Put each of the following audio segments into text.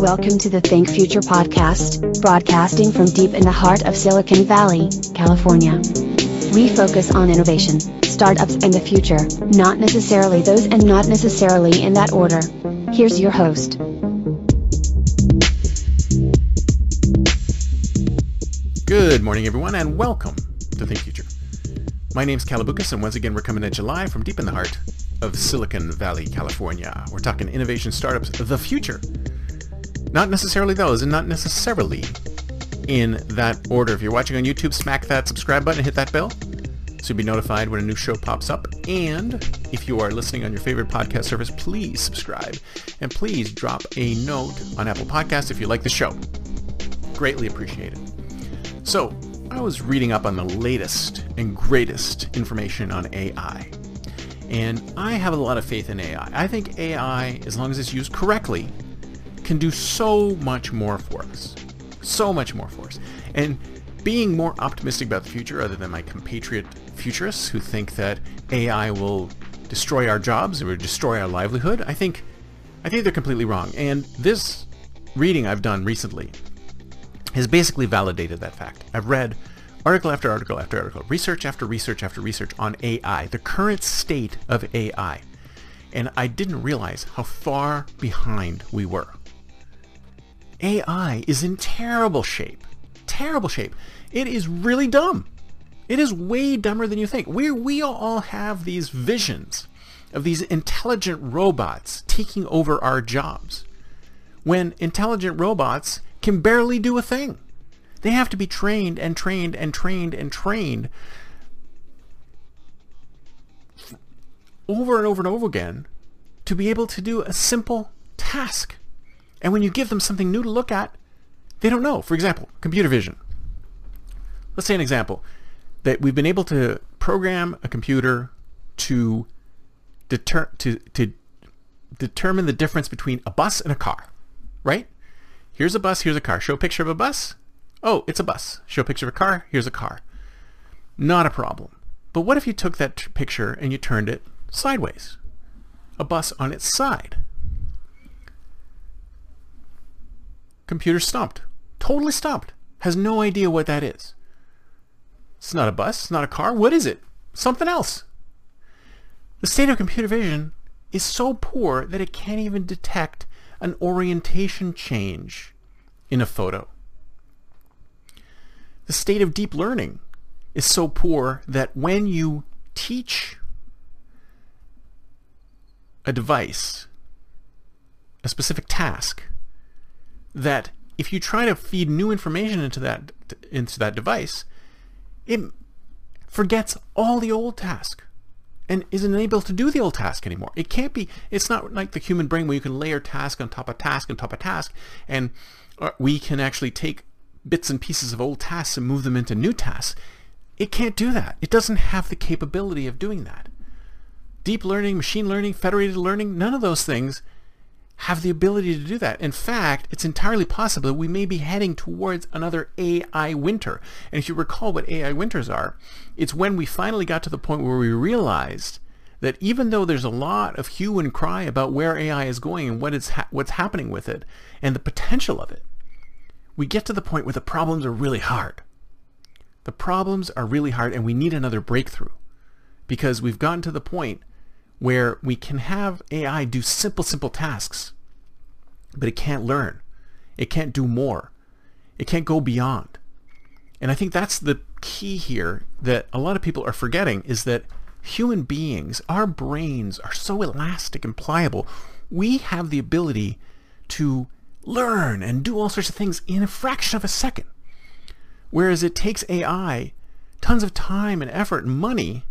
Welcome to the Think Future podcast, broadcasting from deep in the heart of Silicon Valley, California. We focus on innovation, startups, and the future, not necessarily those and not necessarily in that order. Here's your host. Good morning, everyone, and welcome to Think Future. My name's Kalaboukis, and once again, we're coming at live from deep in the heart of Silicon Valley, California. We're talking innovation startups, the future. Not necessarily those, and not necessarily in that order. If you're watching on YouTube, smack that subscribe button hit that bell so you'll be notified when a new show pops up. And if you are listening on your favorite podcast service, please subscribe. And please drop a note on Apple Podcasts if you like the show. Greatly appreciated. So, I was reading up on the latest and greatest information on AI. And I have a lot of faith in AI. I think AI, as long as it's used correctly, can do so much more for us. So much more for us. And being more optimistic about the future other than my compatriot futurists who think that AI will destroy our jobs or destroy our livelihood, I think I think they're completely wrong. And this reading I've done recently has basically validated that fact. I've read article after article after article, research after research after research on AI, the current state of AI. And I didn't realize how far behind we were. AI is in terrible shape. Terrible shape. It is really dumb. It is way dumber than you think. We, we all have these visions of these intelligent robots taking over our jobs when intelligent robots can barely do a thing. They have to be trained and trained and trained and trained over and over and over again to be able to do a simple task. And when you give them something new to look at, they don't know. For example, computer vision. Let's say an example that we've been able to program a computer to deter to to determine the difference between a bus and a car, right? Here's a bus, here's a car. Show a picture of a bus. Oh, it's a bus. Show a picture of a car. Here's a car. Not a problem. But what if you took that picture and you turned it sideways? A bus on its side. Computer stumped. Totally stumped. Has no idea what that is. It's not a bus. It's not a car. What is it? Something else. The state of computer vision is so poor that it can't even detect an orientation change in a photo. The state of deep learning is so poor that when you teach a device a specific task, that if you try to feed new information into that into that device, it forgets all the old task and isn't able to do the old task anymore. It can't be, it's not like the human brain where you can layer task on top of task on top of task, and uh, we can actually take bits and pieces of old tasks and move them into new tasks. It can't do that. It doesn't have the capability of doing that. Deep learning, machine learning, federated learning, none of those things have the ability to do that. In fact, it's entirely possible that we may be heading towards another AI winter. And if you recall what AI winters are, it's when we finally got to the point where we realized that even though there's a lot of hue and cry about where AI is going and what is ha- what's happening with it and the potential of it, we get to the point where the problems are really hard. The problems are really hard and we need another breakthrough because we've gotten to the point where we can have AI do simple, simple tasks, but it can't learn. It can't do more. It can't go beyond. And I think that's the key here that a lot of people are forgetting is that human beings, our brains are so elastic and pliable. We have the ability to learn and do all sorts of things in a fraction of a second. Whereas it takes AI tons of time and effort and money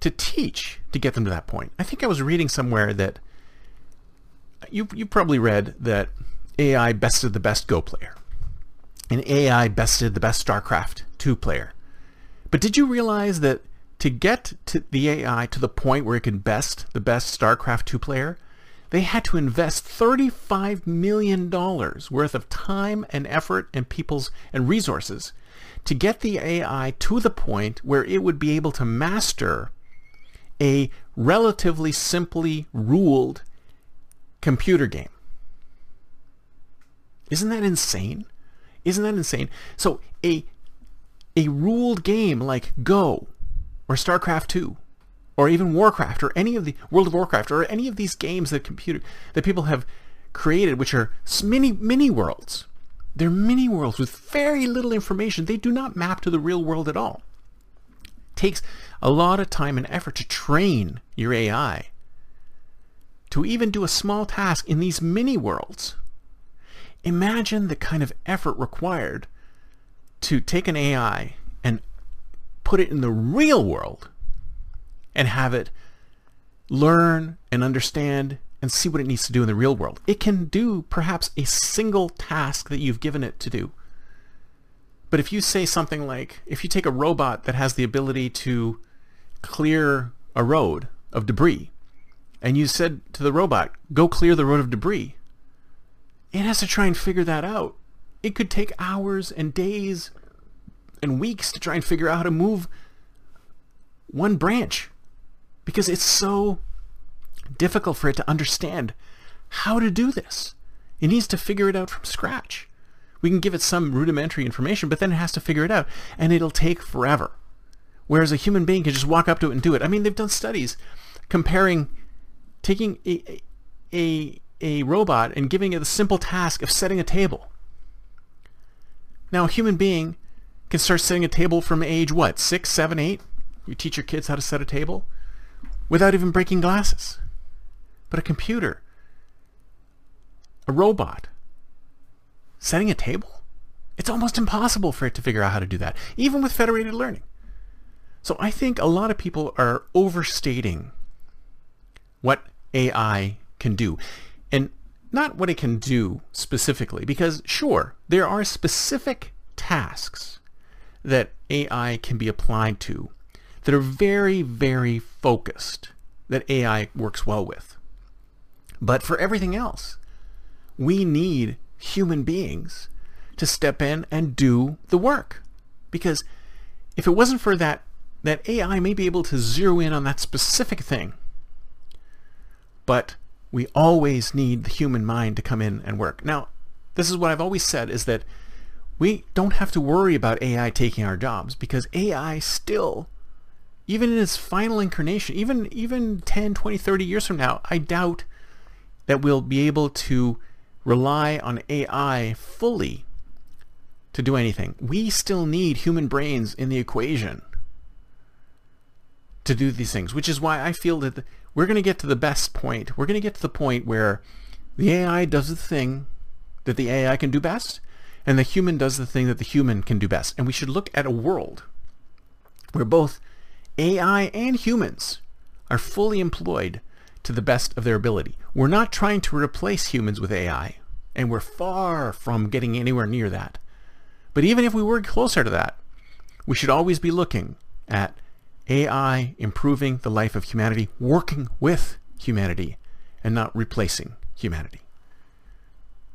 to teach to get them to that point. I think I was reading somewhere that you you probably read that AI bested the best Go player, and AI bested the best StarCraft 2 player. But did you realize that to get to the AI to the point where it could best the best StarCraft 2 player, they had to invest $35 million worth of time and effort and people's and resources to get the AI to the point where it would be able to master a relatively simply ruled computer game. Isn't that insane? Isn't that insane? So a a ruled game like Go or StarCraft 2 or even Warcraft or any of the World of Warcraft or any of these games that computer that people have created which are mini mini worlds. They're mini worlds with very little information. They do not map to the real world at all. Takes a lot of time and effort to train your AI to even do a small task in these mini worlds. Imagine the kind of effort required to take an AI and put it in the real world and have it learn and understand and see what it needs to do in the real world. It can do perhaps a single task that you've given it to do. But if you say something like, if you take a robot that has the ability to clear a road of debris, and you said to the robot, go clear the road of debris, it has to try and figure that out. It could take hours and days and weeks to try and figure out how to move one branch because it's so difficult for it to understand how to do this. It needs to figure it out from scratch. We can give it some rudimentary information, but then it has to figure it out, and it'll take forever. Whereas a human being can just walk up to it and do it. I mean, they've done studies comparing taking a, a, a robot and giving it the simple task of setting a table. Now, a human being can start setting a table from age what, six, seven, eight? You teach your kids how to set a table without even breaking glasses. But a computer, a robot, setting a table, it's almost impossible for it to figure out how to do that, even with federated learning. So I think a lot of people are overstating what AI can do. And not what it can do specifically, because sure, there are specific tasks that AI can be applied to that are very, very focused, that AI works well with. But for everything else, we need human beings to step in and do the work. Because if it wasn't for that, that AI may be able to zero in on that specific thing. But we always need the human mind to come in and work. Now, this is what I've always said is that we don't have to worry about AI taking our jobs because AI still, even in its final incarnation, even, even 10, 20, 30 years from now, I doubt that we'll be able to rely on AI fully to do anything. We still need human brains in the equation to do these things, which is why I feel that we're going to get to the best point. We're going to get to the point where the AI does the thing that the AI can do best, and the human does the thing that the human can do best. And we should look at a world where both AI and humans are fully employed to the best of their ability. We're not trying to replace humans with AI, and we're far from getting anywhere near that. But even if we were closer to that, we should always be looking at AI improving the life of humanity, working with humanity, and not replacing humanity.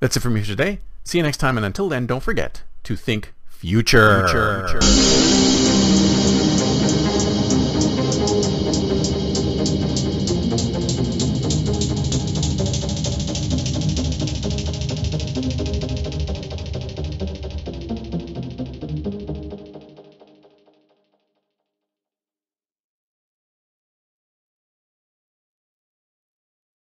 That's it for me for today. See you next time, and until then, don't forget to think future. future.